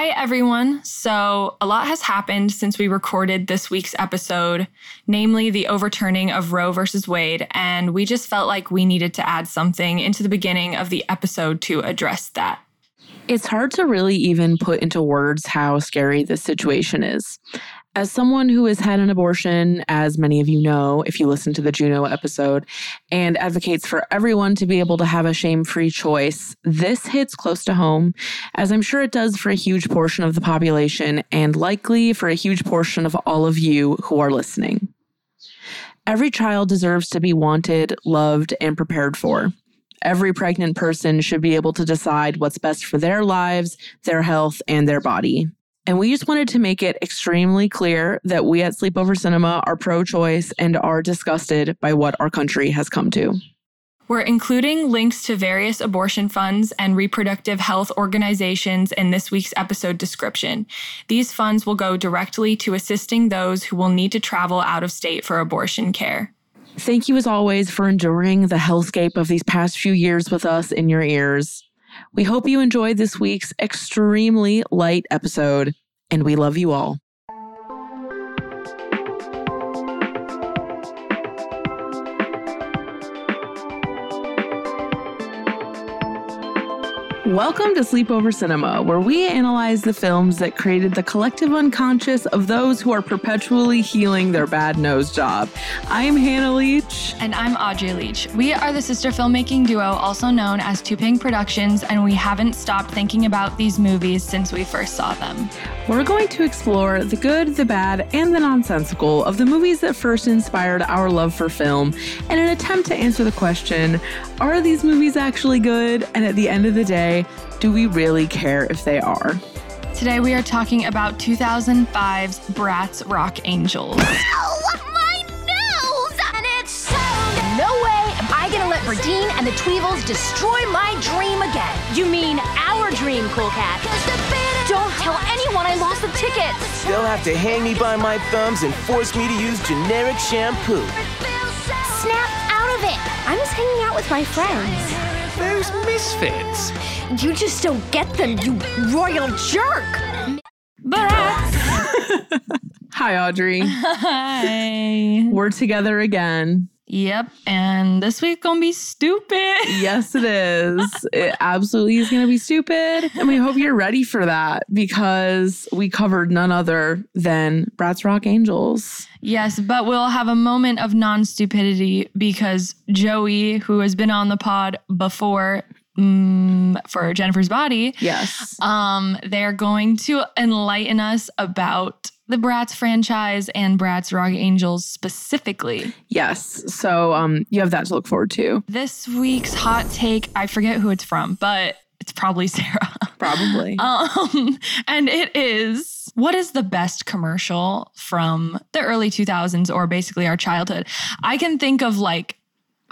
Hi, everyone. So, a lot has happened since we recorded this week's episode, namely the overturning of Roe versus Wade, and we just felt like we needed to add something into the beginning of the episode to address that. It's hard to really even put into words how scary this situation is. As someone who has had an abortion, as many of you know, if you listen to the Juno episode, and advocates for everyone to be able to have a shame free choice, this hits close to home, as I'm sure it does for a huge portion of the population, and likely for a huge portion of all of you who are listening. Every child deserves to be wanted, loved, and prepared for. Every pregnant person should be able to decide what's best for their lives, their health, and their body. And we just wanted to make it extremely clear that we at Sleepover Cinema are pro choice and are disgusted by what our country has come to. We're including links to various abortion funds and reproductive health organizations in this week's episode description. These funds will go directly to assisting those who will need to travel out of state for abortion care. Thank you, as always, for enduring the hellscape of these past few years with us in your ears. We hope you enjoyed this week's extremely light episode, and we love you all. Welcome to Sleepover Cinema, where we analyze the films that created the collective unconscious of those who are perpetually healing their bad nose job. I'm Hannah Leach. And I'm Audrey Leach. We are the sister filmmaking duo, also known as Tuping Productions, and we haven't stopped thinking about these movies since we first saw them. We're going to explore the good, the bad, and the nonsensical of the movies that first inspired our love for film in an attempt to answer the question are these movies actually good? And at the end of the day, do we really care if they are? Today we are talking about 2005's Bratz Rock Angels. Oh, my nose! And it's so No way am I gonna let Burdine and the Tweevils destroy my dream again. You mean our dream, Cool Cat? Don't tell anyone I lost the tickets. They'll have to hang me by my thumbs and force me to use generic shampoo. Snap out of it. I'm just hanging out with my friends. Those misfits. You just don't get them, you royal jerk. Bratz! Hi, Audrey. Hi. We're together again. Yep, and this week gonna be stupid. Yes, it is. It absolutely is going to be stupid. And we hope you're ready for that because we covered none other than Bratz Rock Angels. Yes, but we'll have a moment of non stupidity because Joey, who has been on the pod before mm, for Jennifer's Body, Yes. um, they're going to enlighten us about the Bratz franchise and Bratz Rock Angels specifically. Yes. So um, you have that to look forward to. This week's hot take, I forget who it's from, but it's probably Sarah. Probably. Um, and it is what is the best commercial from the early 2000s or basically our childhood? I can think of like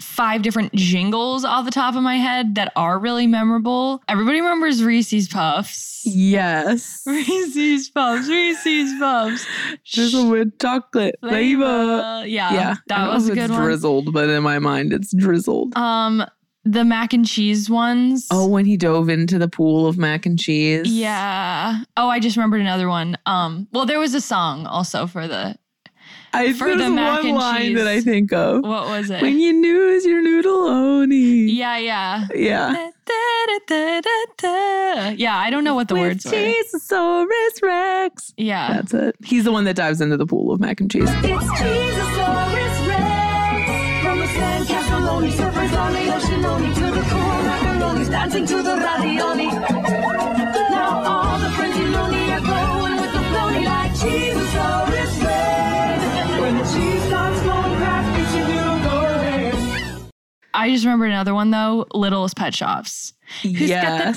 five different jingles off the top of my head that are really memorable. Everybody remembers Reese's Puffs. yes. Reese's Puffs, Reese's Puffs. Drizzle with chocolate flavor. Flavor. Yeah, Yeah. I that was a good it's one. drizzled, but in my mind, it's drizzled. Um, the mac and cheese ones. oh, when he dove into the pool of mac and cheese. Yeah. Oh, I just remembered another one. Um, well, there was a song also for the I, For there's the mac one and line that I cheese. think of. what was it? When you knew your noodle oni. yeah, yeah. Yeah. Yeah, I don't know what the With words were. Cheezosaurus Rex. Yeah. That's it. He's the one that dives into the pool of mac and cheese. It's Cheezosaurus Rex. From the sandcastle only, surfers on the ocean only, to the cool macaronis, dancing to the ravioli. Now all I just remembered another one though, Littlest Pet Shops. Who's yes. got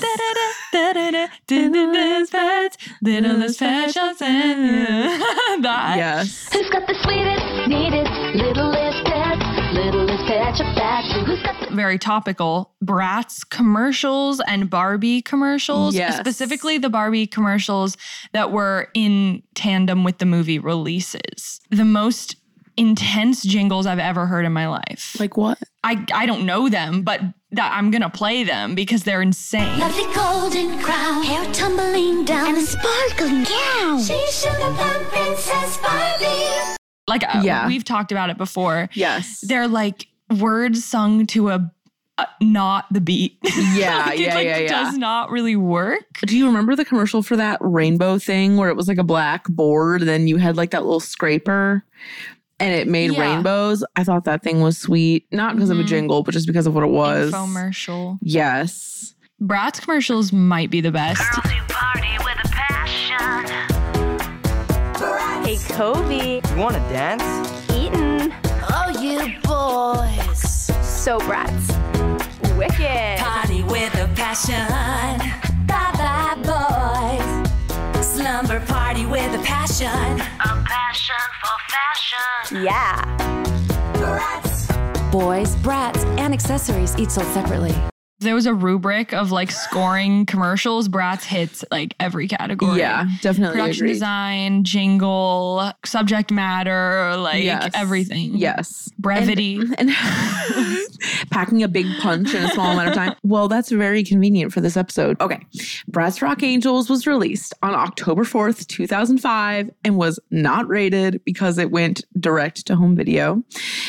the littlest pets, littlest pet shops and that. Yes. Who's got the sweetest, neatest, littlest pets? Littlest pet shop factory. Who's got the very topical Bratz commercials and Barbie commercials, Yes. specifically the Barbie commercials that were in tandem with the movie releases. The most intense jingles I've ever heard in my life. Like what? I I don't know them, but that I'm gonna play them because they're insane. Lovely golden crown, hair tumbling down, and a sparkling gown. She's sugar plum princess Barbie. Like uh, Yeah. we've talked about it before. Yes. They're like words sung to a, a not the beat. Yeah, Like, it, yeah, like, yeah, yeah. Does not really work. Do you remember the commercial for that rainbow thing where it was like a black board, and then you had like that little scraper and it made Yeah. rainbows? I thought that thing was sweet, not because of a Mhm. jingle, but just because of what it was. Infomercial. Yes. Bratz commercials might be the best. Hey, Kobe. You want to dance? Eaton. Oh, you boys. So brats. Wicked. Party with a passion. Bye bye, boys. Slumber party with a passion. A passion for fashion. Yeah. Boys, brats, and accessories each sold separately. There was a rubric of like scoring commercials. Bratz hits like every category. Yeah, definitely Production agreed. design, jingle, subject matter, like Yes. everything. Yes. Brevity. And, and packing a big punch in a small amount of time. Well, that's very convenient for this episode. Okay. Bratz Rock Angels was released on October 4th, 2005, and was not rated because it went direct to home video.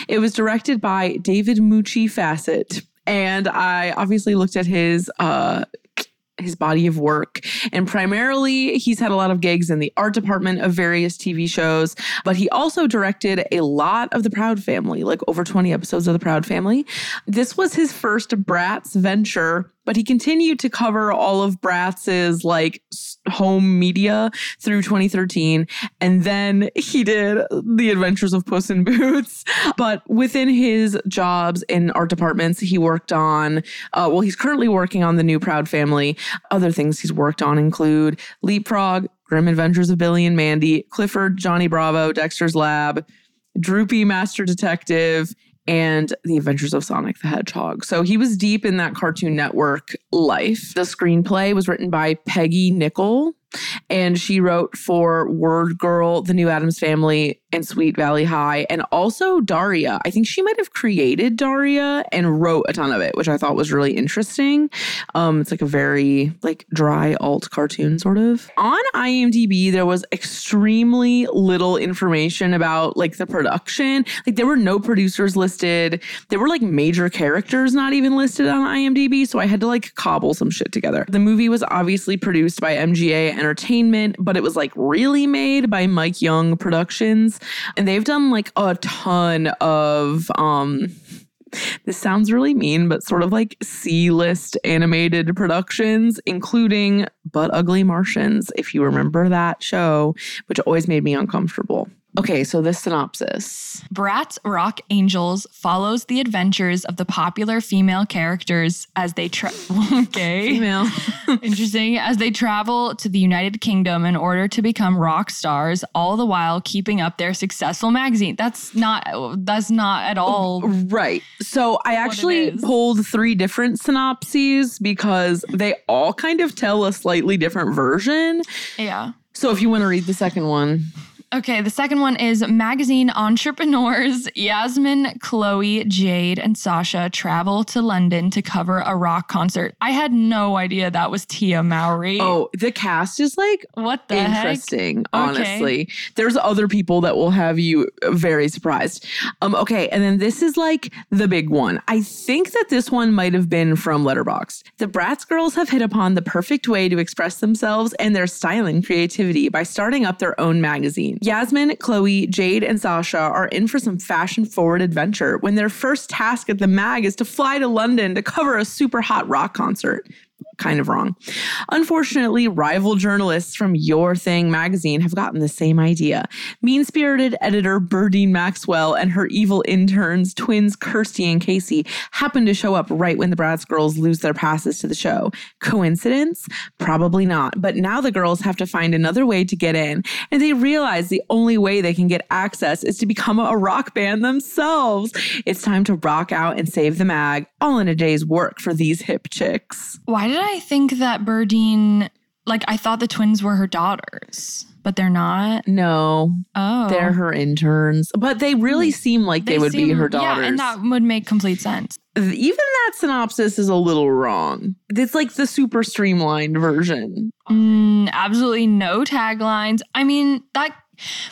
It was directed by David Mucci Fassett. And I obviously looked at his uh his body of work. And primarily, he's had a lot of gigs in the art department of various TV shows, but he also directed a lot of The Proud Family, like over 20 episodes of The Proud Family. This was his first Bratz venture, but he continued to cover all of Bratz's like home media through 2013. And then he did The Adventures of Puss in Boots. But within his jobs in art departments, he worked on, uh, well, he's currently working on the new Proud Family. Other things he's worked on include Leapfrog, Grim Adventures of Billy and Mandy, Clifford, Johnny Bravo, Dexter's Lab, Droopy Master Detective, and The Adventures of Sonic the Hedgehog. So he was deep in that Cartoon Network life. The screenplay was written by Peggy Nicoll, and she wrote for Word Girl, The New Addams Family, and Sweet Valley High, and also Daria. I think she might have created Daria and wrote a ton of it, which I thought was really interesting. Um, it's like a very like dry alt cartoon sort of. On IMDb, there was extremely little information about like the production. Like there were no producers listed. There were like major characters not even listed on IMDb, so I had to like cobble some shit together. The movie was obviously produced by MGA Entertainment, but it was like really made by Mike Young Productions, and they've done like a ton of um this sounds really mean, but sort of like C list animated productions, including Butt-Ugly Martians, if you remember that show, which always made me uncomfortable. Okay, so this synopsis. Bratz Rock Angels follows the adventures of the popular female characters as they tra- okay. Email. Interesting. As they travel to the United Kingdom in order to become rock stars, all the while keeping up their successful magazine. That's not that's not at all Right. So I actually pulled three different synopses because they all kind of tell a slightly different version. yeah. So if you want to read the second one, Okay, the second one is magazine entrepreneurs Yasmin, Chloe, Jade, and Sasha travel to London to cover a rock concert. I had no idea that was Tia Mowry. oh, the cast is like what the heck? interesting honestly there's other people that will have you very surprised um okay and then this is like the big one i think that this one might have been from letterboxd the bratz girls have hit upon the perfect way to express themselves and their style and creativity by starting up their own magazine yasmin chloe jade and sasha are in for some fashion forward adventure when their first task at the mag is to fly to london to cover a super hot rock concert kind of wrong. Unfortunately, rival journalists from Your Thing magazine have gotten the same idea. Mean spirited editor Burdine Maxwell and her evil interns, twins Kirsty and Casey, happen to show up right when the Bratz girls lose their passes to the show. Coincidence? Probably not. But now the girls have to find another way to get in, and they realize the only way they can get access is to become a rock band themselves. It's time to rock out and save the mag, all in a day's work for these hip chicks. Why did I think that Burdine like I thought the twins were her daughters? but they're not. No, Oh, they're her interns, but they really seem like they, would be her daughters. Yeah, and that would make complete sense. Even that synopsis is a little wrong. It's like the super streamlined version. Mm, absolutely no taglines. I mean, that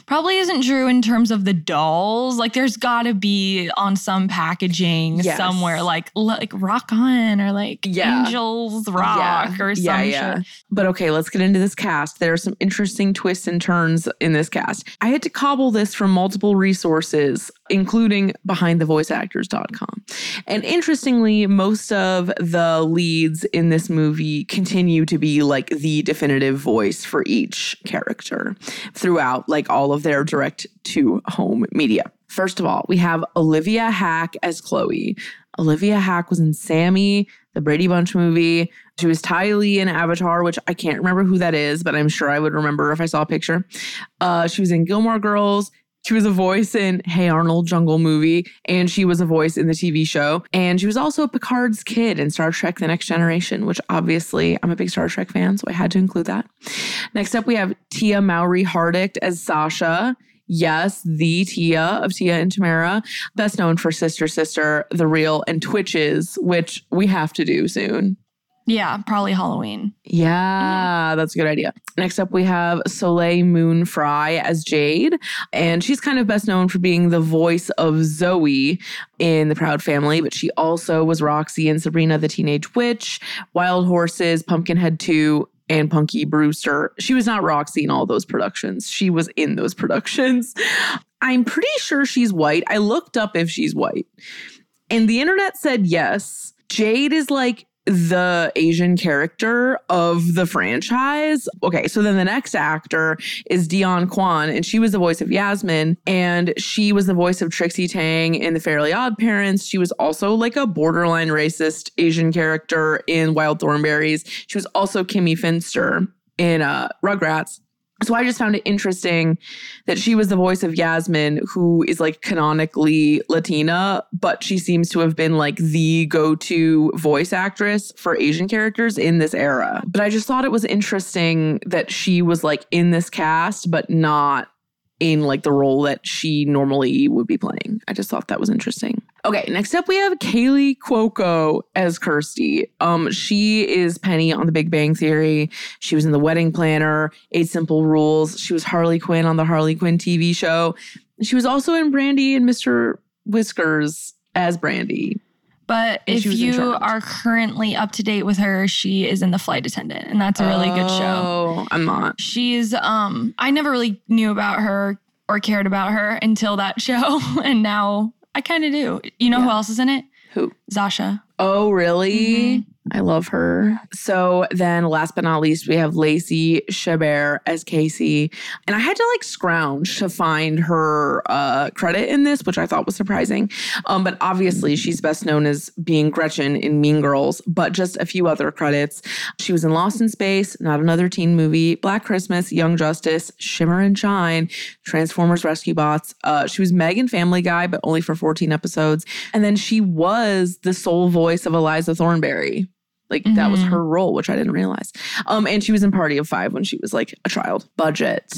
probably isn't true in terms of the dolls. Like, there's got to be on some packaging Yes. somewhere, like like Rock On or like Yeah. Angels Rock or some yeah, yeah. shit. But okay, let's get into this cast. There are some interesting twists and turns in this cast. I had to cobble this from multiple resources, including behindthevoiceactors.com. And interestingly, most of the leads in this movie continue to be like the definitive voice for each character throughout like all of their direct to home media. First of all, we have Olivia Hack as Chloe. Olivia Hack was in Sammy, the Brady Bunch movie. She was Ty Lee in Avatar, which I can't remember who that is, but I'm sure I would remember if I saw a picture. Uh, she was in Gilmore Girls. She was a voice in Hey Arnold Jungle movie, and she was a voice in the TV show. And she was also Picard's kid in Star Trek The Next Generation, which obviously I'm a big Star Trek fan, so I had to include that. Next up, we have Tia Mowry Hardrict as Sasha. Yes, the Tia of Tia and Tamera, best known for Sister Sister, The Real, and Twitches, which we have to do soon. Yeah, probably Halloween. Yeah, mm-hmm. that's a good idea. Next up, we have Soleil Moon Frye as Jade. And she's kind of best known for being the voice of Zoe in The Proud Family, but she also was Roxy in Sabrina the Teenage Witch, Wild Horses, Pumpkinhead 2, and Punky Brewster. She was not Roxy in all those productions. She was in those productions. I'm pretty sure she's white. I looked up if she's white. And the internet said yes. Jade is like the Asian character of the franchise. Okay, so then the next actor is Dionne Quan, and she was the voice of Yasmin, and she was the voice of Trixie Tang in The Fairly Odd Parents. She was also like a borderline racist Asian character in Wild Thornberrys. She was also Kimi Finster in uh, Rugrats. So I just found it interesting that she was the voice of Yasmin, who is like canonically Latina, but she seems to have been like the go to voice actress for Asian characters in this era. But I just thought it was interesting that she was like in this cast, but not in like the role that she normally would be playing. I just thought that was interesting. Okay, next up we have Kaley Cuoco as Kirsty. Um, she is Penny on The Big Bang Theory. She was in The Wedding Planner, Eight Simple Rules. She was Harley Quinn on the Harley Quinn TV show. She was also in Brandy and Mr. Whiskers as Brandy. But if she was in you are currently up to date with her, she is in The Flight Attendant, and that's a really good show. Oh, I'm not. She's um I never really knew about her or cared about her until that show, and now I kind of do. You know who else is in it? Who? Zosia. Oh, really? Mhm. I love her. So then, last but not least, we have Lacey Chabert as Casey. And I had to like scrounge to find her uh, credit in this, which I thought was surprising. Um, but obviously, she's best known as being Gretchen in Mean Girls, but just a few other credits. She was in Lost in Space, Not Another Teen Movie, Black Christmas, Young Justice, Shimmer and Shine, Transformers Rescue Bots. Uh, she was Megan Family Guy, but only for 14 episodes. And then she was the sole voice of Eliza Thornberry. Like that was Mhm. her role, which I didn't realize. Um, and she was in Party of Five when she was like a child. Budget.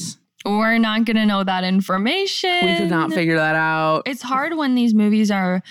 We're not gonna know that information. We did not figure that out. It's hard when these movies are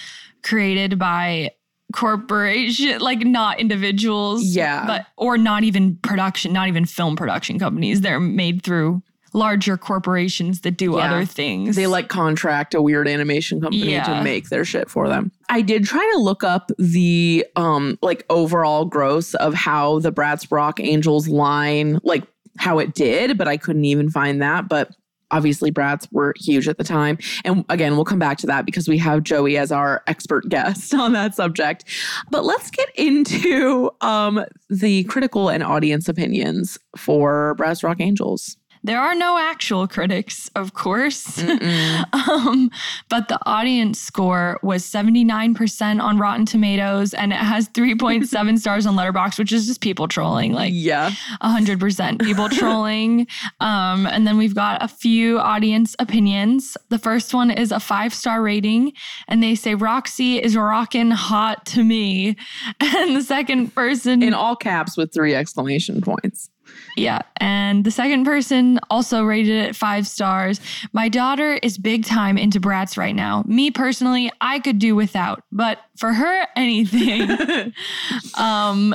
created by corporation, like not individuals. Yeah. But or not even production, not even film production companies. They're made through larger corporations that do Yeah. other things. They like contract a weird animation company Yeah. to make their shit for them. I did try to look up the um like overall gross of how the Bratz Rock Angels line like how it did, but I couldn't even find that. But obviously Bratz were huge at the time. And again, we'll come back to that because we have Joey as our expert guest on that subject. But let's get into um the critical and audience opinions for Bratz Rock Angels. There are no actual critics, of course. um, but the audience score was 79% on Rotten Tomatoes and it has 3.7 stars on Letterboxd, which is just people trolling, like yeah. 100% people trolling. Um, and then we've got a few audience opinions. The first one is a five star rating, and they say Roxy is rockin' hot to me. And the second person in all caps with three exclamation points. Yeah. And the second person also rated it five stars. My daughter is big time into Bratz right now. Me personally, I could do without, but for her, anything. um,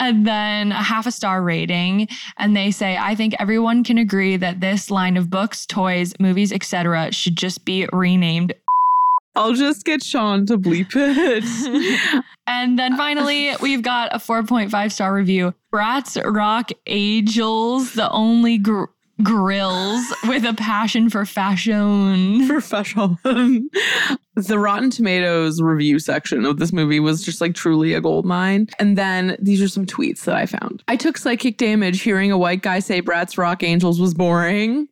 and then a half a star rating and they say i think everyone can agree that this line of books toys movies etc should just be renamed I'll just get Sean to bleep it. and then finally, we've got a 4.5 star review. Bratz Rock Angels, the only gr- grills with a passion for fashion. For fashion. the Rotten Tomatoes review section of this movie was just like truly a gold mine. And then these are some tweets that I found. I took psychic damage hearing a white guy say Bratz Rock Angels was boring.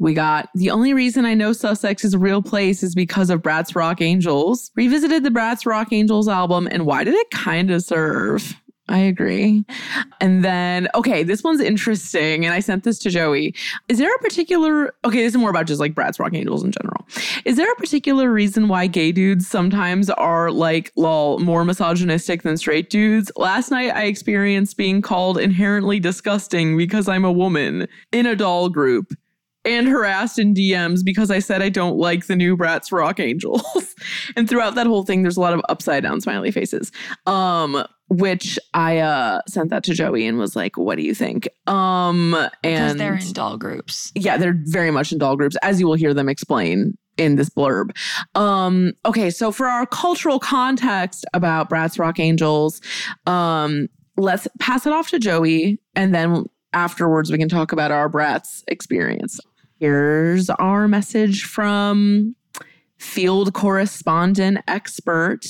We got the only reason I know Sussex is a real place is because of Bratz Rock Angels. Revisited the Bratz Rock Angels album, and why did it kind of serve? I agree. And then, okay, this one's interesting. And I sent this to Joey. Is there a particular, okay, this is more about just like Bratz Rock Angels in general. Is there a particular reason why gay dudes sometimes are like, lol, more misogynistic than straight dudes? Last night I experienced being called inherently disgusting because I'm a woman in a doll group and harassed in DMs because I said I don't like the new Bratz Rock Angels. and throughout that whole thing, there's a lot of upside down smiley faces. Um, which I uh sent that to Joey and was like, what do you think? Um Because and they're in doll groups. yeah, they're very much in doll groups, as you will hear them explain in this blurb. Um, okay, so for our cultural context about Bratz Rock Angels, um, let's pass it off to Joey, and then afterwards we can talk about our brats experience. Here's our message from field correspondent expert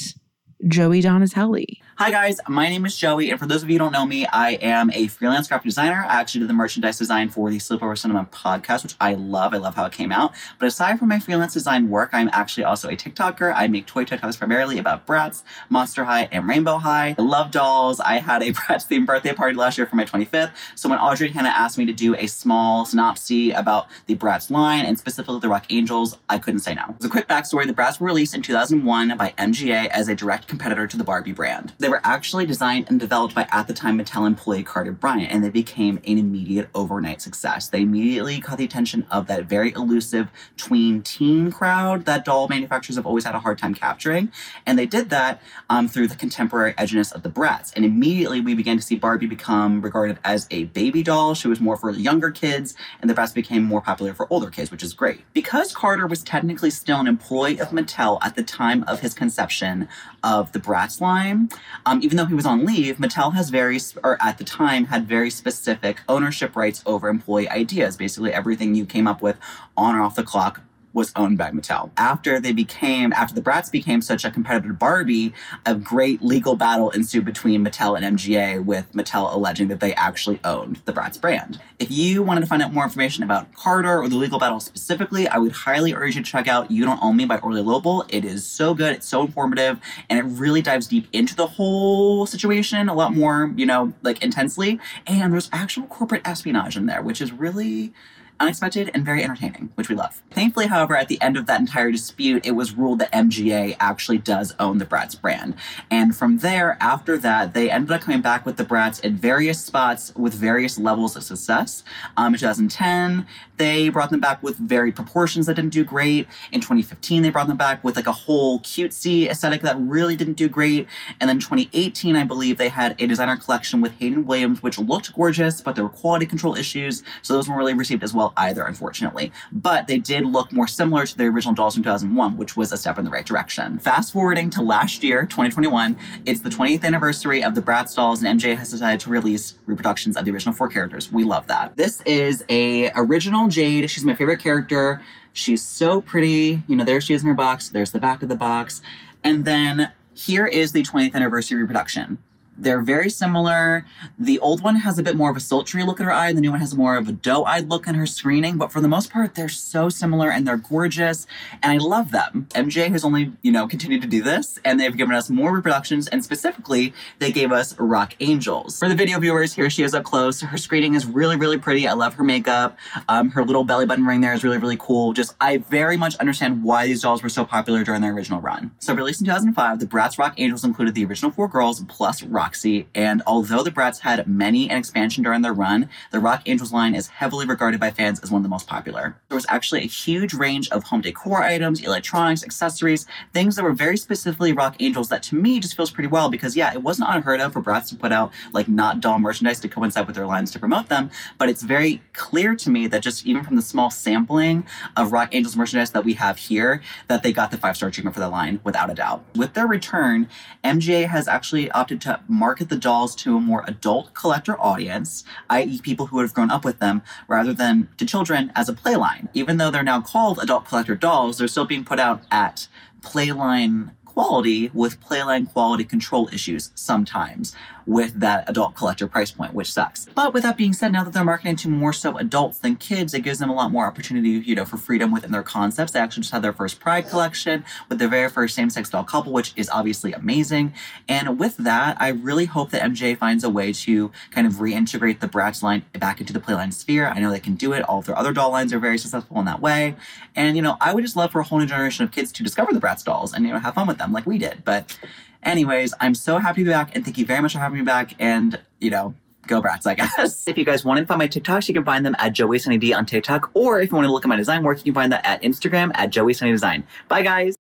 Joey Donatelli. Hi guys, my name is Joey, and for those of you who don't know me, I am a freelance graphic designer. I actually did the merchandise design for the Sleepover Cinema podcast, which I love. I love how it came out. But aside from my freelance design work, I'm actually also a TikToker. I make toy TikToks primarily about Bratz, Monster High, and Rainbow High. I love dolls. I had a Bratz themed birthday party last year for my 25th. So when Audrey Hannah asked me to do a small synopsis about the Bratz line and specifically the Rock Angels, I couldn't say no. As a quick backstory, the Bratz were released in 2001 by MGA as a direct competitor to the Barbie brand. Were actually designed and developed by at the time Mattel employee Carter Bryant, and they became an immediate overnight success. They immediately caught the attention of that very elusive tween teen crowd that doll manufacturers have always had a hard time capturing, and they did that um, through the contemporary edginess of the Bratz. And immediately we began to see Barbie become regarded as a baby doll. She was more for younger kids, and the Bratz became more popular for older kids, which is great. Because Carter was technically still an employee of Mattel at the time of his conception of the Bratz line, um, even though he was on leave, Mattel has very, or at the time, had very specific ownership rights over employee ideas. Basically, everything you came up with on or off the clock was owned by Mattel. After they became, after the Bratz became such a competitor to Barbie, a great legal battle ensued between Mattel and MGA, with Mattel alleging that they actually owned the Bratz brand. If you wanted to find out more information about Carter or the legal battle specifically, I would highly urge you to check out You Don't Own Me by Orly Lobel. It is so good, it's so informative, and it really dives deep into the whole situation a lot more, you know, like intensely. And there's actual corporate espionage in there, which is really unexpected and very entertaining, which we love. Thankfully, however, at the end of that entire dispute, it was ruled that MGA actually does own the Bratz brand. And from there, after that, they ended up coming back with the Bratz at various spots with various levels of success. Um, in 2010, they brought them back with varied proportions that didn't do great. In 2015, they brought them back with like a whole cutesy aesthetic that really didn't do great. And then 2018, I believe they had a designer collection with Hayden Williams, which looked gorgeous, but there were quality control issues, so those weren't really received as well either, unfortunately. But they did look more similar to the original dolls from 2001, which was a step in the right direction. Fast forwarding to last year, 2021, it's the 20th anniversary of the Bratz dolls, and MGA has decided to release reproductions of the original four characters. We love that. This is a original Jade. She's my favorite character. She's so pretty. You know, there she is in her box. There's the back of the box. And then here is the 20th anniversary reproduction. They're very similar. The old one has a bit more of a sultry look in her eye, and the new one has more of a doe-eyed look in her screening. But for the most part, they're so similar and they're gorgeous, and I love them. MGA has only, you know, continued to do this, and they've given us more reproductions, and specifically, they gave us Rock Angels. For the video viewers, here she is up close. Her screening is really, really pretty. I love her makeup. Um, her little belly button ring there is really, really cool. Just, I very much understand why these dolls were so popular during their original run. So released in 2005, the Bratz Rock Angels included the original four girls plus Rock Roxy, and although the Bratz had many an expansion during their run, the Rock Angels line is heavily regarded by fans as one of the most popular. There was actually a huge range of home decor items, electronics, accessories, things that were very specifically Rock Angels that to me just feels pretty well because yeah, it wasn't unheard of for Bratz to put out like not doll merchandise to coincide with their lines to promote them, but it's very clear to me that just even from the small sampling of Rock Angels merchandise that we have here, that they got the five star treatment for the line without a doubt. With their return, MGA has actually opted to market the dolls to a more adult collector audience, i.e., people who would have grown up with them, rather than to children as a playline. Even though they're now called adult collector dolls, they're still being put out at playline quality with playline quality control issues sometimes with that adult collector price point, which sucks. But with that being said, now that they're marketing to more so adults than kids, it gives them a lot more opportunity, you know, for freedom within their concepts. They actually just had their first Pride collection with their very first same-sex doll couple, which is obviously amazing. And with that, I really hope that MGA finds a way to kind of reintegrate the Bratz line back into the Playline sphere. I know they can do it. All of their other doll lines are very successful in that way. And, you know, I would just love for a whole new generation of kids to discover the Bratz dolls and, you know, have fun with them like we did. But Anyways, I'm so happy to be back and thank you very much for having me back. And, you know, go brats, I guess. if you guys want to find my TikToks, you can find them at Joey Sunny D on TikTok. Or if you want to look at my design work, you can find that at Instagram at Joey Sunny Design. Bye, guys.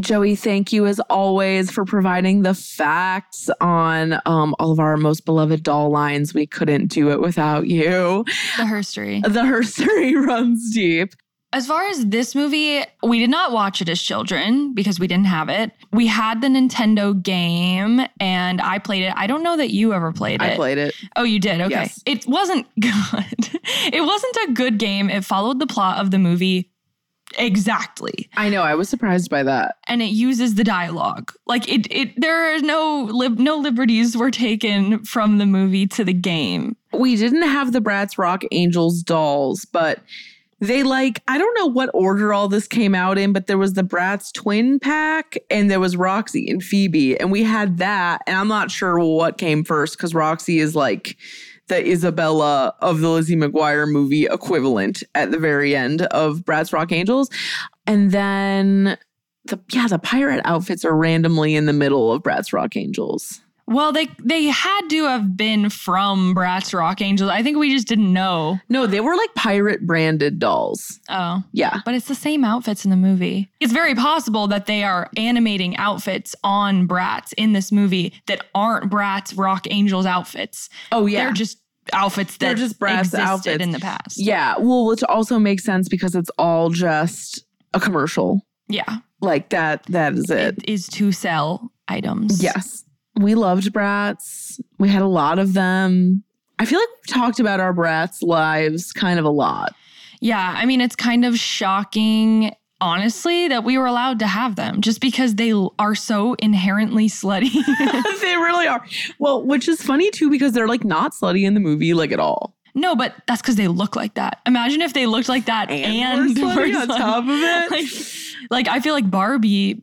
Joey, thank you as always for providing the facts on um, all of our most beloved doll lines. We couldn't do it without you. The herstory. The herstory runs deep. As far as this movie, we did not watch it as children because we didn't have it. We had the Nintendo game and I played it. I don't know that you ever played it. I played it. Oh, you did? Okay. Yes. It wasn't good. it wasn't a good game. It followed the plot of the movie exactly. I know. I was surprised by that. And it uses the dialogue. Like it it there are no lib, no liberties were taken from the movie to the game. We didn't have the Bratz Rock Angels dolls, but they like I don't know what order all this came out in, but there was the Bratz twin pack and there was Roxy and Phoebe, and we had that. And I'm not sure what came first because Roxy is like the Isabella of the Lizzie McGuire movie equivalent at the very end of Bratz Rock Angels, and then the yeah the pirate outfits are randomly in the middle of Bratz Rock Angels. Well, they they had to have been from Bratz Rock Angels. I think we just didn't know. No, they were like pirate branded dolls. Oh. Yeah. But it's the same outfits in the movie. It's very possible that they are animating outfits on Bratz in this movie that aren't Bratz Rock Angels outfits. Oh yeah. They're just outfits that They're just Bratz existed outfits. in the past. Yeah, well, which also makes sense because it's all just a commercial. Yeah. Like that that is it. It is to sell items. Yes. We loved brats. We had a lot of them. I feel like we've talked about our brats lives kind of a lot. Yeah. I mean, it's kind of shocking, honestly, that we were allowed to have them just because they are so inherently slutty. they really are. Well, which is funny too because they're like not slutty in the movie like at all. no, but that's because they look like that. Imagine if they looked like that and, were slutty were on top of it. Like, like, I feel like Barbie.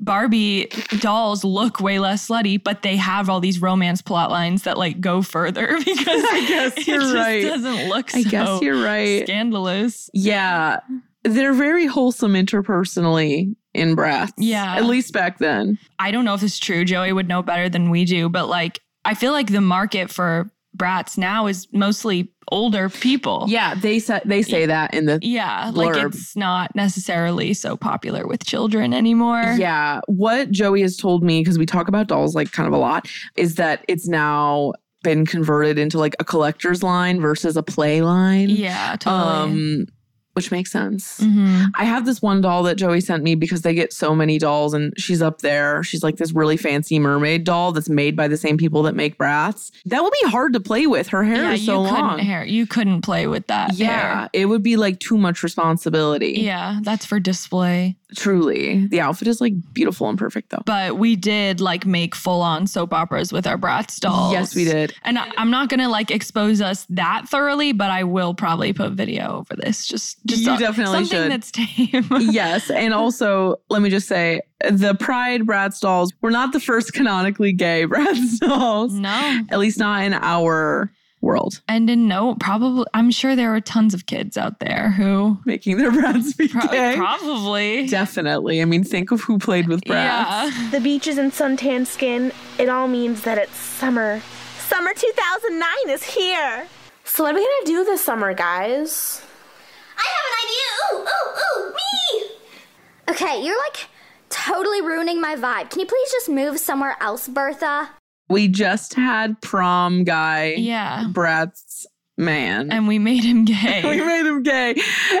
Barbie dolls look way less slutty, but they have all these romance plot lines that like go further because I guess it you're just right. doesn't look I so guess you're right. scandalous. Yeah. They're very wholesome interpersonally in brats. Yeah. At least back then. I don't know if it's true. Joey would know better than we do, but like I feel like the market for brats now is mostly older people. Yeah, they say they say that in the Yeah, like it's not necessarily so popular with children anymore. Yeah. What Joey has told me, because we talk about dolls like kind of a lot, is that it's now been converted into like a collector's line versus a play line. Yeah, totally. Um, which makes sense. Mhm. I have this one doll that Joey sent me because they get so many dolls and she's up there. She's like this really fancy mermaid doll that's made by the same people that make brats. That would be hard to play with. Her hair yeah, is so you couldn't long. hair. You couldn't play with that. Yeah, hair. it would be like too much responsibility. Yeah, that's for display. Truly. The outfit is like beautiful and perfect though. But we did like make full on soap operas with our Bratz dolls. Yes, we did. And I, I'm not gonna like expose us that thoroughly, but I will probably put video over this. Just, just You a- definitely something should. that's tame. yes. And also, let me just say the Pride Bratz dolls were not the first canonically gay Bratz dolls. no, At least not in our world. And in no, probably, I'm sure there are tons of kids out there who Making their brats be pro- gay. probably. Definitely. I mean, think of who played with brats. Yeah. The beaches and suntan skin, it all means that it's summer. Summer 2009 is here. So what are we gonna do this summer, guys? I have an idea. Ooh, ooh, ooh, me. Okay, you're like totally ruining my vibe. Can you please just move somewhere else, Bertha? We just had prom guy, Yeah. Brat's man. And we made him gay. we made him gay.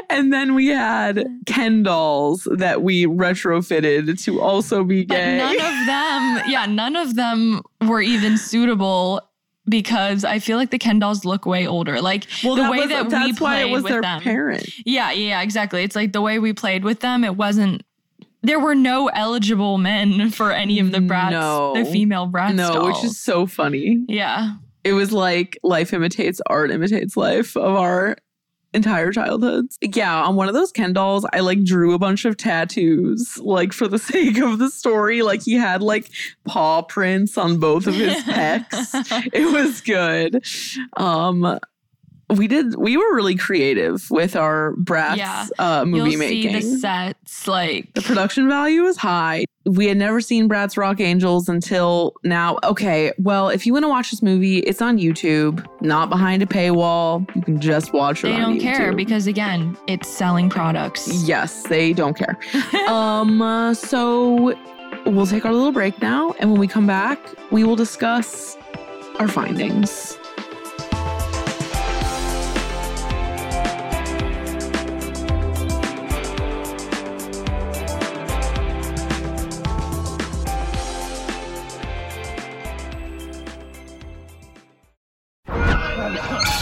And then we had Ken dolls that we retrofitted to also be But gay. none of them, yeah, none of them were even suitable because I feel like the Ken dolls look way older. Like well, the that way was, that we played why it was with their them. parent. Yeah, yeah, exactly. It's like the way we played with them, it wasn't there were no eligible men for any of the brats, No. the female brats. No, which is so funny. yeah. It was like life imitates art imitates life of our entire childhoods. Yeah, on one of those Ken dolls, I like drew a bunch of tattoos, like for the sake of the story. Like he had like paw prints on both of his pecs. it was good. Um we did we were really creative with our brats Yeah. uh movie You'll making. see the sets like The production value is high. We had never seen Bratz Rock Angels until now. Okay, well, if you want to watch this movie, it's on YouTube, not behind a paywall. You can just watch it they on don't care because again, it's selling products. Yes, they don't care. um, uh, so we'll take our little break now, and when we come back, we will discuss our findings.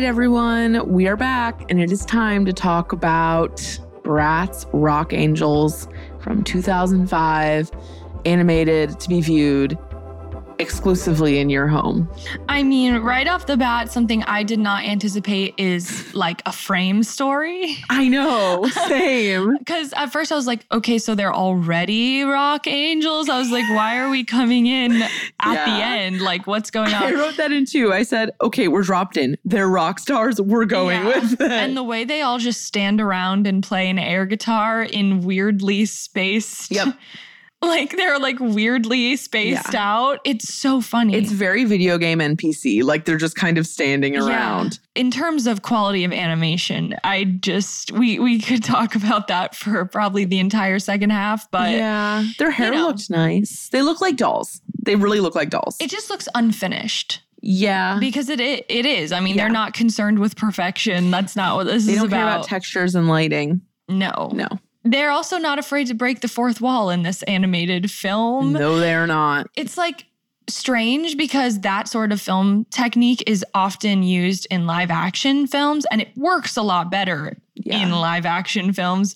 Right, everyone, we are back, and it is time to talk about Bratz Rock Angels from 2005, animated to be viewed exclusively in your home. I mean, right off the bat, something I did not anticipate is like a frame story. I know, same. Because at first I was like, okay, so they're already rock angels. I was like, why are we coming in at the end? Like, what's going on? I wrote that in too. I said, okay, we're dropped in. They're rock stars. We're going Yeah. with it. And the way they all just stand around and play an air guitar in weirdly spaced. Yep. Like they're like weirdly spaced out. It's so funny. it's very video game NPC. Like they're just kind of standing around. Yeah. In terms of quality of animation, I just we we could talk about that for probably the entire second half, but yeah. Their hair know. looked nice. They look like dolls. They really look like dolls. it just looks unfinished. yeah. Because it it, it is. I mean, Yeah. they're not concerned with perfection. That's not what this they is don't about. care about textures and lighting. no. No. They're also not afraid to break the fourth wall in this animated film. No, they're not. It's like strange because that sort of film technique is often used in live action films and it works a lot better Yeah. in live action films.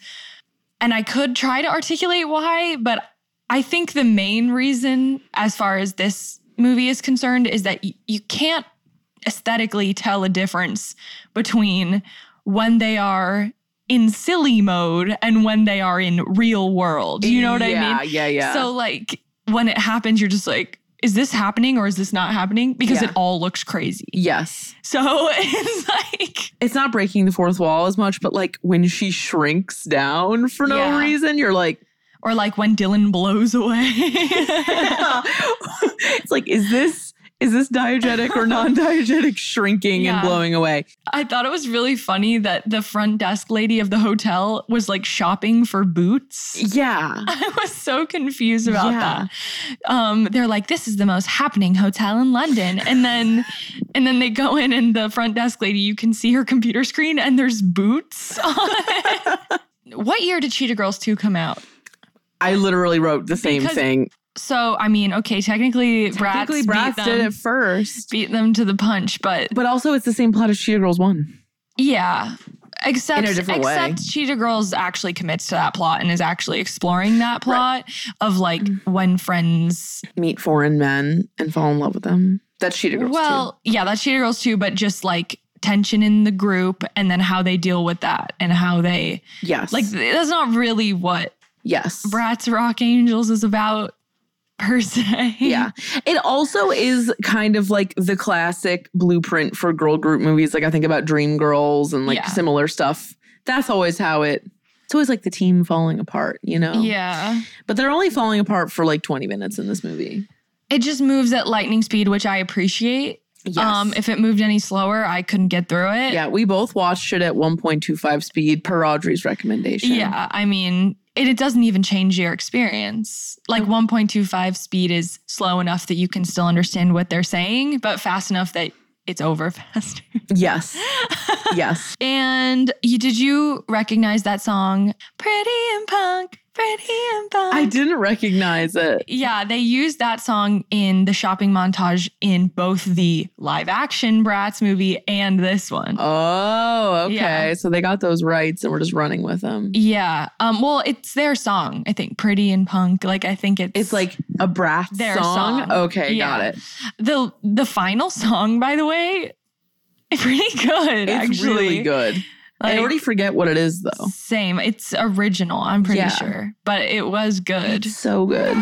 And I could try to articulate why, but I think the main reason, as far as this movie is concerned, is that y- you can't aesthetically tell a difference between when they are in silly mode and when they are in real world. You know what yeah, I mean? Yeah, yeah. yeah. So like when it happens, you're just like, is this happening or is this not happening? Because Yeah. it all looks crazy. yes. So it's like It's not breaking the fourth wall as much, but like when she shrinks down for no Yeah. reason, you're like, Or like when Dylan blows away. it's like, is this is this diegetic or non-diegetic shrinking Yeah. and blowing away? I thought it was really funny that the front desk lady of the hotel was like shopping for boots. Yeah. I was so confused about Yeah. that. Um, they're like, "This is the most happening hotel in London," and then, and then they go in, and the front desk lady, you can see her computer screen, and there's boots. on it. what year did Cheetah Girls two come out? I literally wrote the same Because thing. So I mean, okay, technically, Technically, Bratz, Bratz beat did it first. beat them to the punch, but But also it's the same plot as Cheetah Girls 1. Yeah. Except, In a different way. except Cheetah Girls actually commits to that plot and is actually exploring that plot of like Mm-hmm. when friends. Meet foreign men and fall in love with them. That's Cheetah Girls Well, yeah, that's Cheetah Girls too, but just like tension in the group and then how they deal with that and how they. Yes. like that's not really what yes. Bratz Rock Angels is about per se. Yeah. It also is kind of like the classic blueprint for girl group movies. Like I think about Dream Girls and like Yeah. similar stuff. That's always how it it's always like the team falling apart, you know? Yeah. But they're only falling apart for like 20 minutes in this movie. It just moves at lightning speed, which I appreciate. Yes. Um, if it moved any slower, I couldn't get through it. yeah, we both watched it at 1.25 speed per Audrey's recommendation. Yeah, I mean, it, it doesn't even change your experience. Like mm-hmm. 1.25 speed is slow enough that you can still understand what they're saying, but fast enough that it's over faster. Yes. yes. and you, did you recognize that song, Pretty and Punk? Pretty and Punk. I didn't recognize it. Yeah, they used that song in the shopping montage in both the live action Bratz movie and this one. Oh, okay. Yeah. So they got those rights and we're just running with them. Yeah. Um, well, it's their song, I think. Pretty and Punk. Like I think it's It's like a Bratz their song. song. Okay, Yeah. got it. The the final song, by the way, pretty good. It's actually. really good. I already forget what it is though. Same. It's original, I'm pretty Yeah. sure. But it was good. It's so good.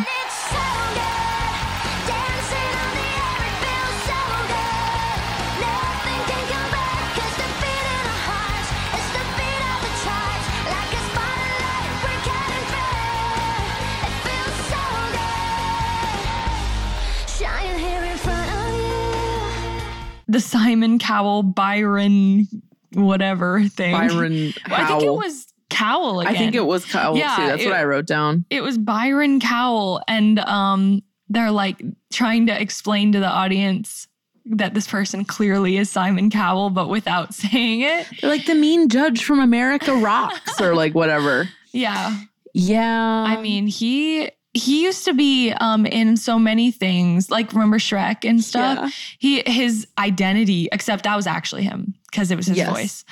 The Simon Cowell Byron whatever thing. Byron Well, I think it was Cowell again. I think it was Kyle Yeah, too. That's it- what I wrote down. it was Byron Cowell and um they're like trying to explain to the audience that this person clearly is Simon Cowell but without saying it. They're like the mean judge from America Rocks or like whatever. Yeah. Yeah. I mean, he he used to be um in so many things, like remember Shrek and stuff. Yeah. He his identity, except that was actually him because it was his Yes. voice.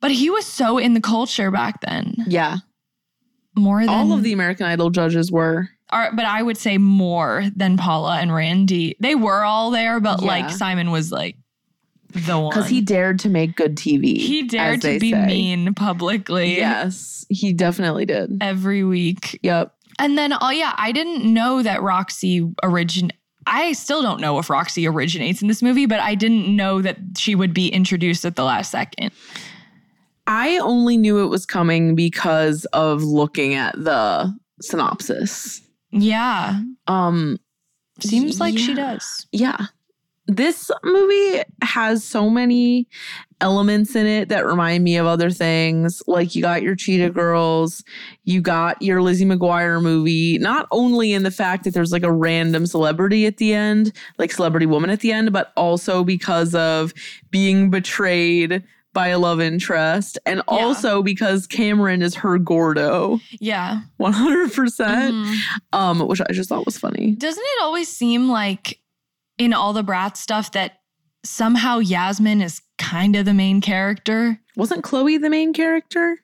But he was so in the culture back then. yeah. More than All of the American Idol judges were. are, but I would say more than Paula and Randy. They were all there, but Yeah. like Simon was like the one. Because he dared to make good TV. he dared to be say. mean publicly Yes, he definitely did. every week. Yep. And then, oh yeah, I didn't know that Roxxi origin. I still don't know if Roxxi originates in this movie, but I didn't know that she would be introduced at the last second. I only knew it was coming because of looking at the synopsis. Yeah, Um seems like she does. Yeah. This movie has so many elements in it that remind me of other things. Like you got your Cheetah Girls, you got your Lizzie McGuire movie, not only in the fact that there's like a random celebrity at the end, like celebrity woman at the end, but also because of being betrayed by a love interest and also because Cameron is her Gordo. Yeah. 100%. percent Mhm. Um which I just thought was funny. Doesn't it always seem like in all the brat stuff that somehow Yasmin is kind of the main character Wasn't Chloe the main character?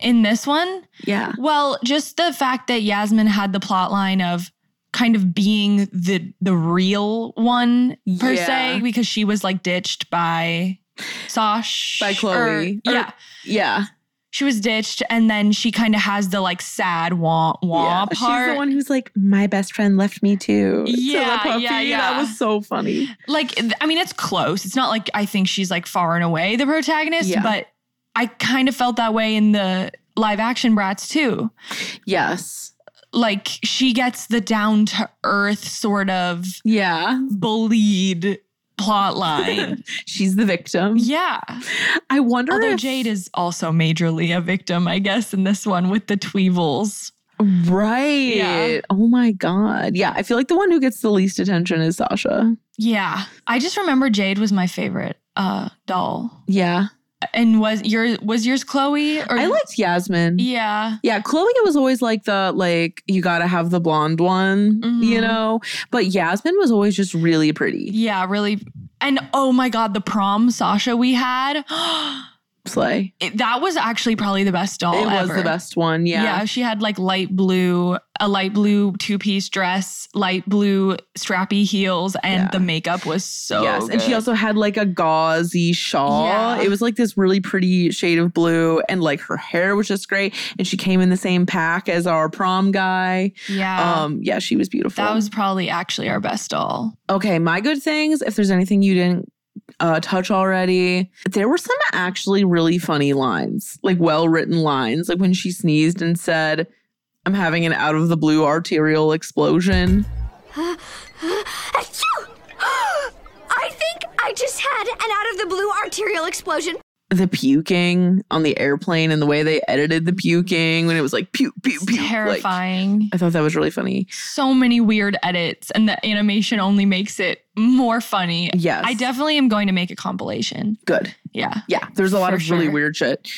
in this one? Yeah. Well, just the fact that Yasmin had the plot line of kind of being the the real one per Yeah. se because she was like ditched by Sosh By or- Chloe. Or- yeah. Yeah. She was ditched and then she kind of has the like sad wah wah She's part. She's the one who's like, my best friend left me too. to Yeah, puppy. yeah, yeah. That was so funny. like I mean it's close. It's not like I think she's like far and away the protagonist, Yeah. but I kind of felt that way in the live action Bratz too. Yes. like she gets the down to earth sort of Yeah. bullied plot line. She's the victim. yeah. I wonder Although if Jade is also majorly a victim, I guess, in this one with the Tweevils. Right. Yeah. Oh my God. Yeah. I feel like the one who gets the least attention is Sasha. Yeah. I just remember Jade was my favorite uh doll. Yeah. And was your was yours Chloe? Or I liked Yasmin. Yeah. Yeah, Chloe it was always like the like you gotta have the blonde one, you Mhm. know. But Yasmin was always just really pretty. Yeah, really. And oh my god, the prom Sasha we had. Slay. it- that was actually probably the best doll it was ever. the best one. Yeah. Yeah, she had like light blue, a light blue two piece dress, light blue strappy heels, and Yeah. the makeup was so. yes. And she also had like a gauzy shawl. Yeah. It was like this really pretty shade of blue. And like her hair was just great. And she came in the same pack as our prom guy. yeah. Um, yeah, she was beautiful. that was probably actually our best doll. Okay, my good things, if there's anything you didn't uh, touch already, there were some actually really funny lines, like well written lines, like when she sneezed and said, I'm having an out of the blue arterial explosion. I think I just had an out of the blue arterial explosion. The puking on the airplane and the way they edited the puking when it was like puke, puke, puke. like- Terrifying. I thought that was really funny. so many weird edits, and the animation only makes it more funny. Yes. I definitely am going to make a compilation. Good. Yeah. Yeah, there's a lot of really sure. weird shit.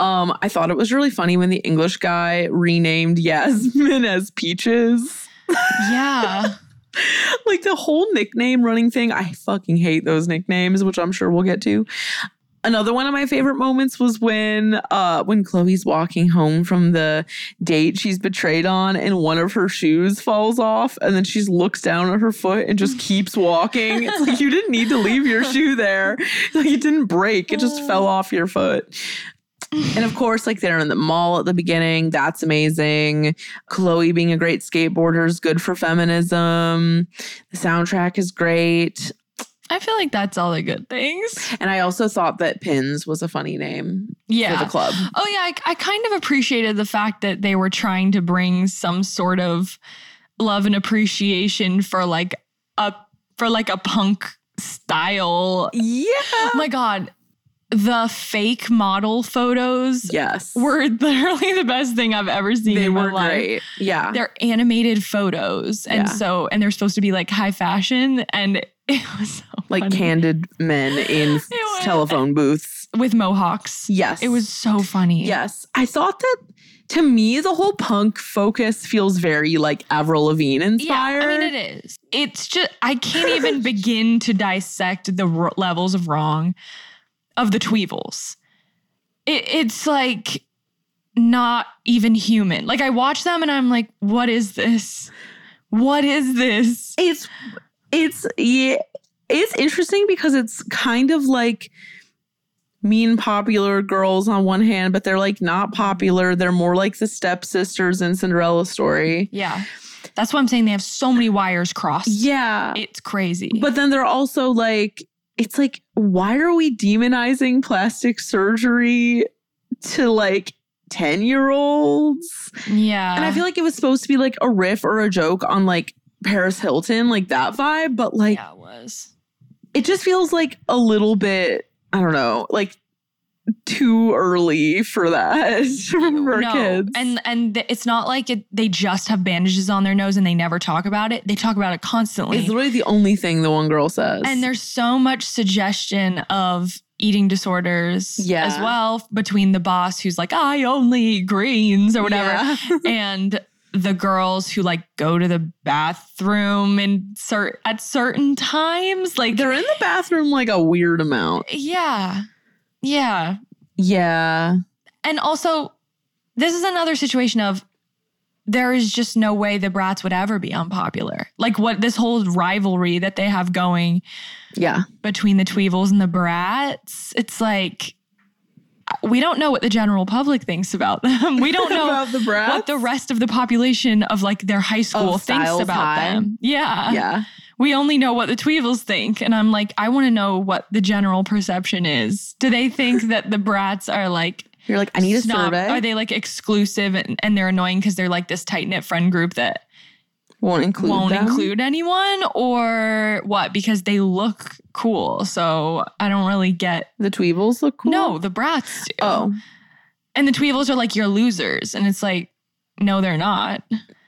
Um, I thought it was really funny when the English guy renamed Yasmin as Peaches. Yeah. like the whole nickname running thing. I fucking hate those nicknames, which I'm sure we'll get to. Another one of my favorite moments was when uh when Chloe's walking home from the date she's betrayed on and one of her shoes falls off and then she looks down at her foot and just keeps walking. It's like you didn't need to leave your shoe there. Like it didn't break. It just fell off your foot. And of course, like they're in the mall at the beginning. That's amazing. Chloe being a great skateboarder is good for feminism. The soundtrack is great. I feel like that's all the good things. And I also thought that Pins was a funny name Yeah. for the club. Oh yeah, I, I kind of appreciated the fact that they were trying to bring some sort of love and appreciation for like a for like a punk style. Yeah. Oh my god, the fake model photos Yes. were literally the best thing I've ever seen they in my were life. great. Yeah. They're animated photos, and Yeah. so and they're supposed to be like high fashion, and it was so like funny. candid men in was- telephone booths. with mohawks. Yes. It was so funny. Yes. I thought that to me, the whole punk focus feels very like Avril Lavigne inspired. Yeah, I mean it is. It's just I can't even begin to dissect the r- levels of wrong of the Tweevils. It, it's like not even human. Like I watch them and I'm like, what is this? What is this? it's it's yeah, it's interesting because it's kind of like mean popular girls on one hand, but they're like not popular. They're more like the stepsisters in Cinderella story. Yeah. That's why I'm saying they have so many wires crossed. Yeah. It's crazy. But then they're also like, it's like, why are we demonizing plastic surgery to like 10 year olds? yeah. And I feel like it was supposed to be like a riff or a joke on like Paris Hilton, like that vibe, but like yeah, it was. it just feels like a little bit, I don't know, like too early for that for kids. And and th- it's not like it, they just have bandages on their nose and they never talk about it. They talk about it constantly. it's literally the only thing the one girl says. and there's so much suggestion of eating disorders Yeah. as well between the boss who's like I only eat greens or whatever Yeah. and the girls who like go to the bathroom and cer- at certain times like they're in the bathroom like a weird amount. yeah yeah Yeah. and also this is another situation of there is just no way the Bratz would ever be unpopular like what this whole rivalry that they have going Yeah. between the Tweevils and the Bratz. It's like we don't know what the general public thinks about them. We don't know About the Bratz? what the rest of the population of like their high school Of thinks about High? them. Yeah. Yeah. We only know what the Tweevils think. And I'm like, I want to know what the general perception is. Do they think that the Bratz are like You're like, I need a snob- survey. Are they like exclusive and, and they're annoying because they're like this tight knit friend group that won't include won't them? include anyone or what? Because they look cool. So I don't really get the Tweevils look cool. No, the Bratz do. Oh. And the Tweevils are like you're losers. And it's like, no, they're not.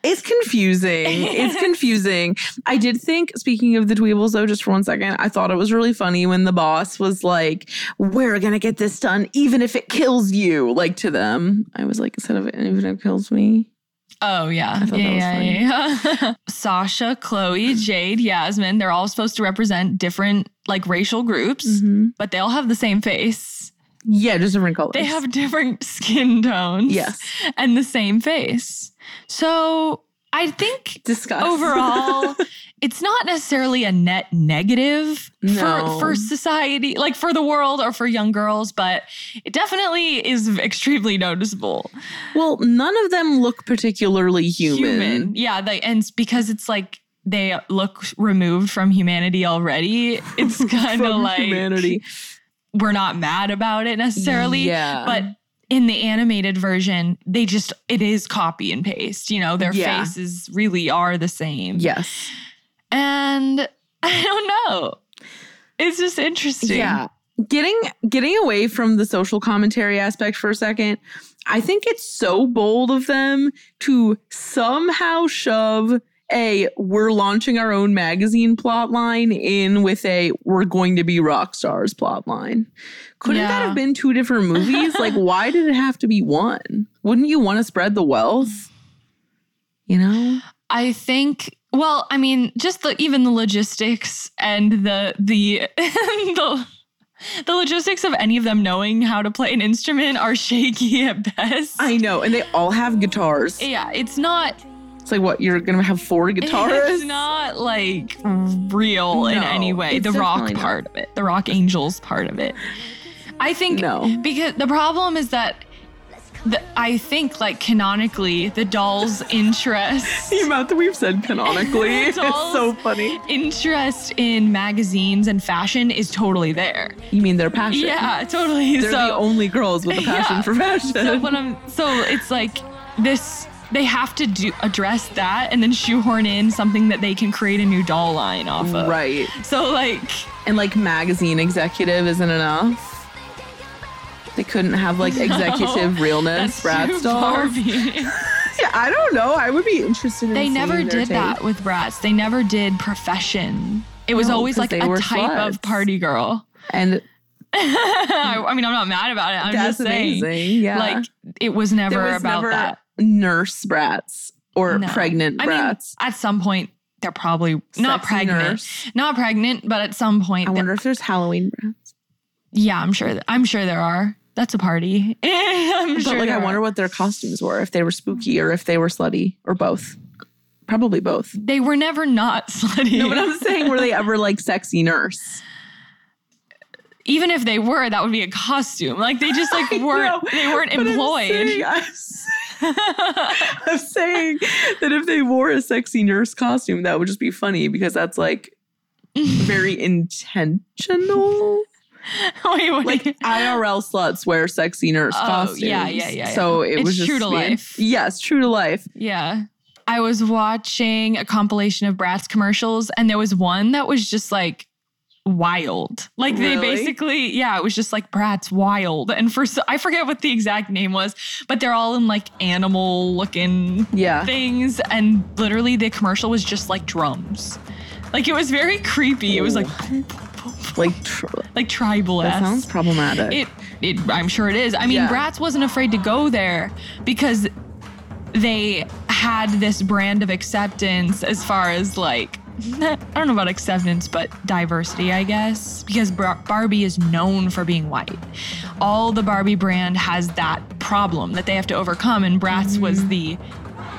It's confusing. it's confusing. I did think, speaking of the Tweevils, though, just for one second, I thought it was really funny when the boss was like, We're going to get this done, even if it kills you, like to them. I was like, instead of even if it kills me. Oh yeah, I thought yeah, that was yeah, yeah. Sasha, Chloe, Jade, Yasmin. They're all supposed to represent different like racial groups, Mhm. but they all have the same face. Yeah, just different colors. They have different skin tones. Yes. and the same face. So I think Discuss. overall, it's not necessarily a net negative No. for for society, like for the world or for young girls, but it definitely is extremely noticeable. Well, none of them look particularly human. Yeah, they, and because it's like they look removed from humanity already. It's kind of like humanity. we're not mad about it necessarily. Yeah. But in the animated version, they just it is copy and paste. You know, their Yeah. faces really are the same. Yes. And I don't know. It's just interesting. Yeah. Getting getting away from the social commentary aspect for a second, I think it's so bold of them to somehow shove a we're launching our own magazine plot line in with a we're going to be rock stars plot line. Couldn't that have been two different movies? like why did it have to be one? Wouldn't you want to spread the wealth? You know? I think well, I mean, just the even the logistics and the the the the logistics of any of them knowing how to play an instrument are shaky at best. I know, and they all have guitars. yeah, it's not It's like what you're gonna have four guitarists? It's not like real in any way. The rock definitely not. part of it, the rock angels part of it. I think No. because the problem is that the, I think like canonically the doll's interest the amount that we've said canonically is so funny. interest in magazines and fashion is totally there. You mean their passion? Yeah, totally. They're so the only girls with a passion Yeah. for fashion. So what I'm so it's like this they have to do address that and then shoehorn in something that they can create a new doll line off of. right. So like And like magazine executive isn't enough. They couldn't have like executive realness, that's Bratz dolls. Yeah, I don't know. I would be interested in they never did that with Bratz. They never did profession. It was No, always like a type sluts. of party girl. And I I mean, I'm not mad about it. I'm that's just saying. amazing. Yeah. Like it was never was about never that. Nurse Bratz or No. pregnant I mean, Bratz. at some point they're probably not pregnant. nurse. Not pregnant, but at some point I wonder if there's Halloween Bratz. Yeah, I'm sure. I'm sure there are. That's a party. I'm But sure. like, I there wonder what their costumes were. If they were spooky or if they were slutty or both. Probably both. they were never not slutty. No, but I'm saying, were they ever like sexy nurse? even if they were, that would be a costume. Like they just like weren't. know, They weren't employed. saying- I'm saying- that if they wore a sexy nurse costume, that would just be funny because that's like very intentional. Wait? Like IRL sluts wear sexy nurse Oh, costumes. yeah, yeah, yeah, So yeah. it It's was just true to life. Yes, true to life. Yeah. I was watching a compilation of Bratz commercials, and there was one that was just like wild. Like they Really? basically, yeah, it was just like Bratz wild. And for I forget what the exact name was, but they're all in like animal looking Yeah. things. And literally the commercial was just like drums. Like it was very creepy. It was like Like tr- like tribal. that sounds problematic. It, it, I'm sure it is. I mean, Yeah. Bratz wasn't afraid to go there because they had this brand of acceptance as far as like, I don't know about acceptance, but diversity, I guess, because Barbie is known for being white. All the Barbie brand has that problem that they have to overcome, and Bratz was mm-hmm. the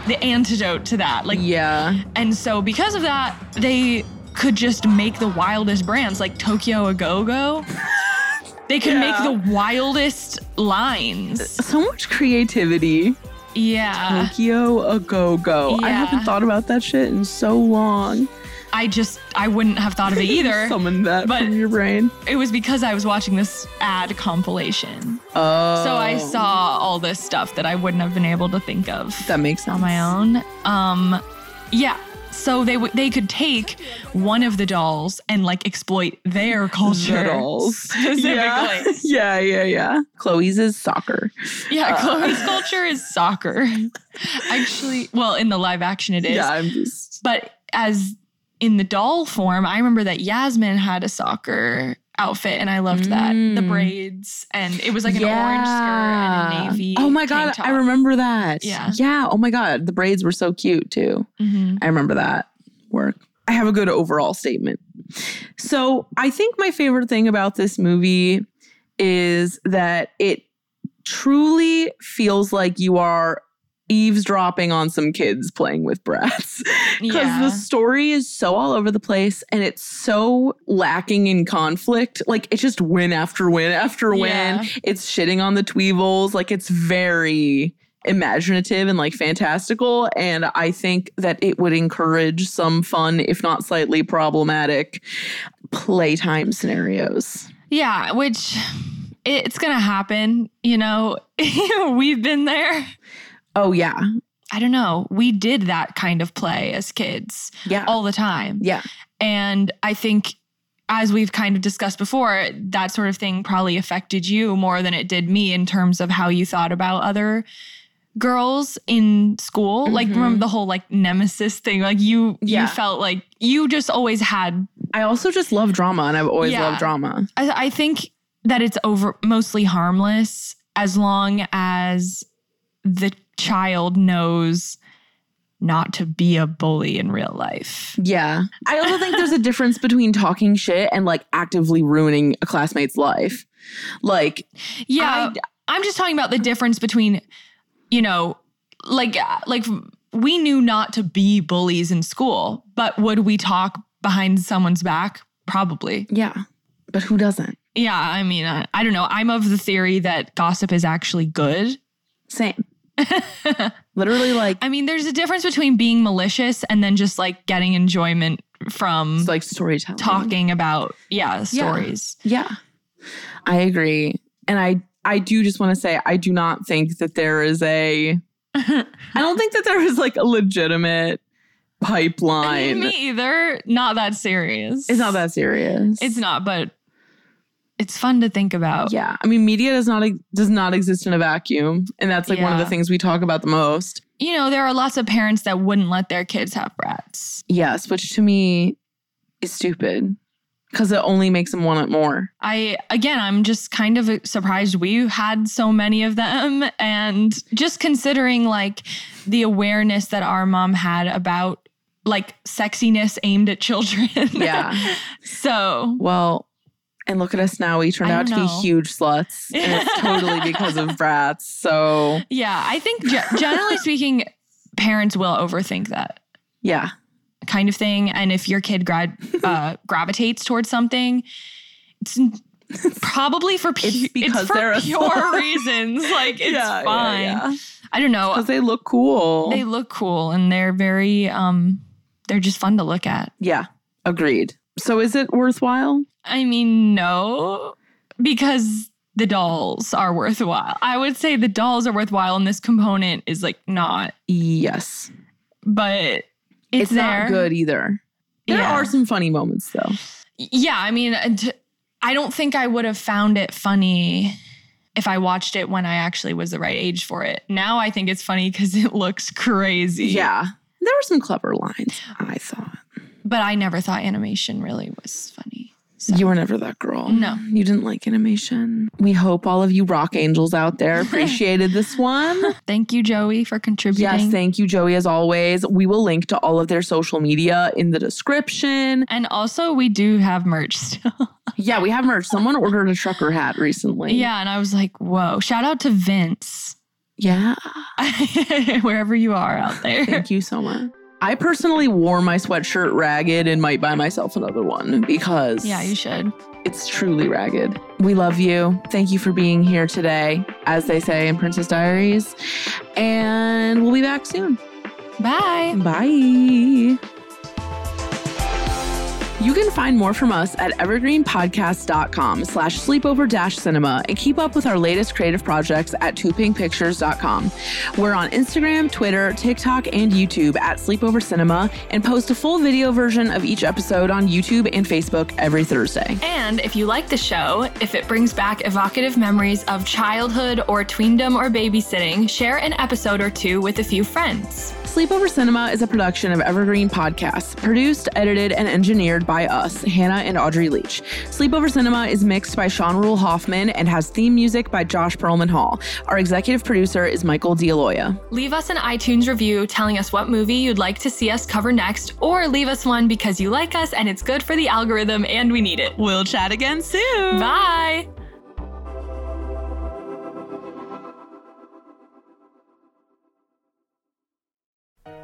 the antidote to that. Like, yeah. and so because of that, they could just make the wildest brands like Tokyo A Go Go. They could Yeah. make the wildest lines. So much creativity. Yeah. Tokyo a go go. I haven't thought about that shit in so long. I just I wouldn't have thought of it either. Summon that But- from your brain. it was because I was watching this ad compilation. Oh. So I saw all this stuff that I wouldn't have been able to think of That makes sense. on my own. Um, yeah. So they w- they could take one of the dolls and like exploit their culture The dolls. specifically. Yeah. yeah, yeah, yeah. Chloe's is soccer. Yeah, Uh. Chloe's culture is soccer. Actually, well, in the live action it is. Yeah, I'm just. But as in the doll form, I remember that Yasmin had a soccer outfit and I loved that. The Mm. braids and it was like an orange skirt and a navy. Oh my god. I remember that. Yeah. Yeah. Oh my god, the braids were so cute too. Mhm. I remember that work. I have a good overall statement. So I think my favorite thing about this movie is that it truly feels like you are eavesdropping on some kids playing with Bratz. Because Yeah. the story is so all over the place and it's so lacking in conflict. Like it's just win after win after win. Yeah. It's shitting on the Tweevils. Like it's very imaginative and like fantastical. And I think that it would encourage some fun, if not slightly problematic, playtime scenarios. Yeah, which it's gonna happen, you know. We've been there. Oh, yeah. I don't know. We did that kind of play as kids Yeah. all the time. yeah. And I think, as we've kind of discussed before, that sort of thing probably affected you more than it did me in terms of how you thought about other girls in school. Like, Mhm. remember the whole like nemesis thing? Like, you Yeah. you felt like you just always had. I also just love drama and I've always Yeah. loved drama. I, I think that it's over mostly harmless as long as the child knows not to be a bully in real life. Yeah. I also think there's a difference between talking shit and like actively ruining a classmate's life. Like, Yeah, I, am just talking about the difference between, you know, like like we knew not to be bullies in school, but would we talk behind someone's back? Probably. yeah. But who doesn't? Yeah, I mean, I, I don't know. I'm of the theory that gossip is actually good. Same. Literally, like, I mean, there's a difference between being malicious and then just like getting enjoyment from it's like storytelling. talking about yeah stories. Yeah. I agree. And I I do just want to say I do not think that there is a I don't think that there is like a legitimate pipeline. Me either. Not that serious. It's not that serious. It's not, but it's fun to think about. Yeah. I mean media does not does not exist in a vacuum and that's like one of the things we talk about the most. You know, there are lots of parents that wouldn't let their kids have Bratz. Yes, which to me is stupid cuz it only makes them want it more. I again, I'm just kind of uh, surprised we had so many of them and just considering like the awareness that our mom had about like sexiness aimed at children. Yeah. so, Well, and look at us now. We turned out to don't be huge sluts. And it's totally because of Bratz. So, yeah, I think ge- generally speaking parents will overthink that. yeah. kind of thing. And if your kid grad, uh, gravitates towards something, it's probably for pu- It's it's, because for they're pure reasons. Like it's Yeah, yeah, fine. yeah. I don't know. Because they look cool. They look cool and they're very um they're just fun to look at. yeah. Agreed. So, is it worthwhile? I mean, no, because the dolls are worthwhile. I would say the dolls are worthwhile and this component is like not, Yes. but it's, It's, there. not good either. There Yeah. are some funny moments, though. Yeah, I mean, uh, I don't think I would have found it funny if I watched it when I actually was the right age for it. Now I think it's funny because it looks crazy. Yeah. There were some clever lines, I thought. But I never thought animation really was funny. So. You were never that girl. No. You didn't like animation. We hope all of you rock angels out there appreciated this one. Thank you, Joey, for contributing. Yes, thank you, Joey, as always. We will link to all of their social media in the description. and also, we do have merch still. Yeah, we have merch. Someone ordered a trucker hat recently. yeah, and I was like, whoa. Shout out to Vince, Yeah. wherever you are out there. Thank you so much. I personally wore my sweatshirt ragged and might buy myself another one because Yeah, you should. it's truly ragged. We love you. Thank you for being here today, as they say in Princess Diaries. And we'll be back soon. Bye. Bye. Can find more from us at evergreenpodcast.com slash sleepover dash cinema and keep up with our latest creative projects at twopinkpictures.com. We're on Instagram, Twitter, TikTok, and YouTube at Sleepover Cinema and post a full video version of each episode on YouTube and Facebook every Thursday. And if you like the show, if it brings back evocative memories of childhood or tweendom or babysitting, share an episode or two with a few friends. Sleepover Cinema is a production of Evergreen Podcasts, produced, edited, and engineered by us, Hannah and Audrey Leach. Sleepover Cinema is mixed by Sean Rule Hoffman and has theme music by Josh Perlman Hall. Our executive producer is Michael DeAloia. Leave us an iTunes review telling us what movie you'd like to see us cover next, or leave us one because you like us and it's good for the algorithm and we need it. We'll chat again soon. Bye.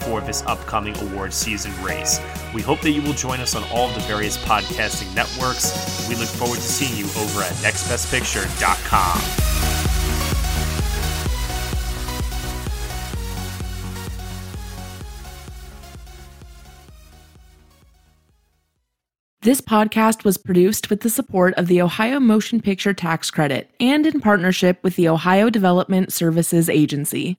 for this upcoming award season race. We hope that you will join us on all of the various podcasting networks. We look forward to seeing you over at nextbestpicture.com. This podcast was produced with the support of the Ohio Motion Picture Tax Credit and in partnership with the Ohio Development Services Agency.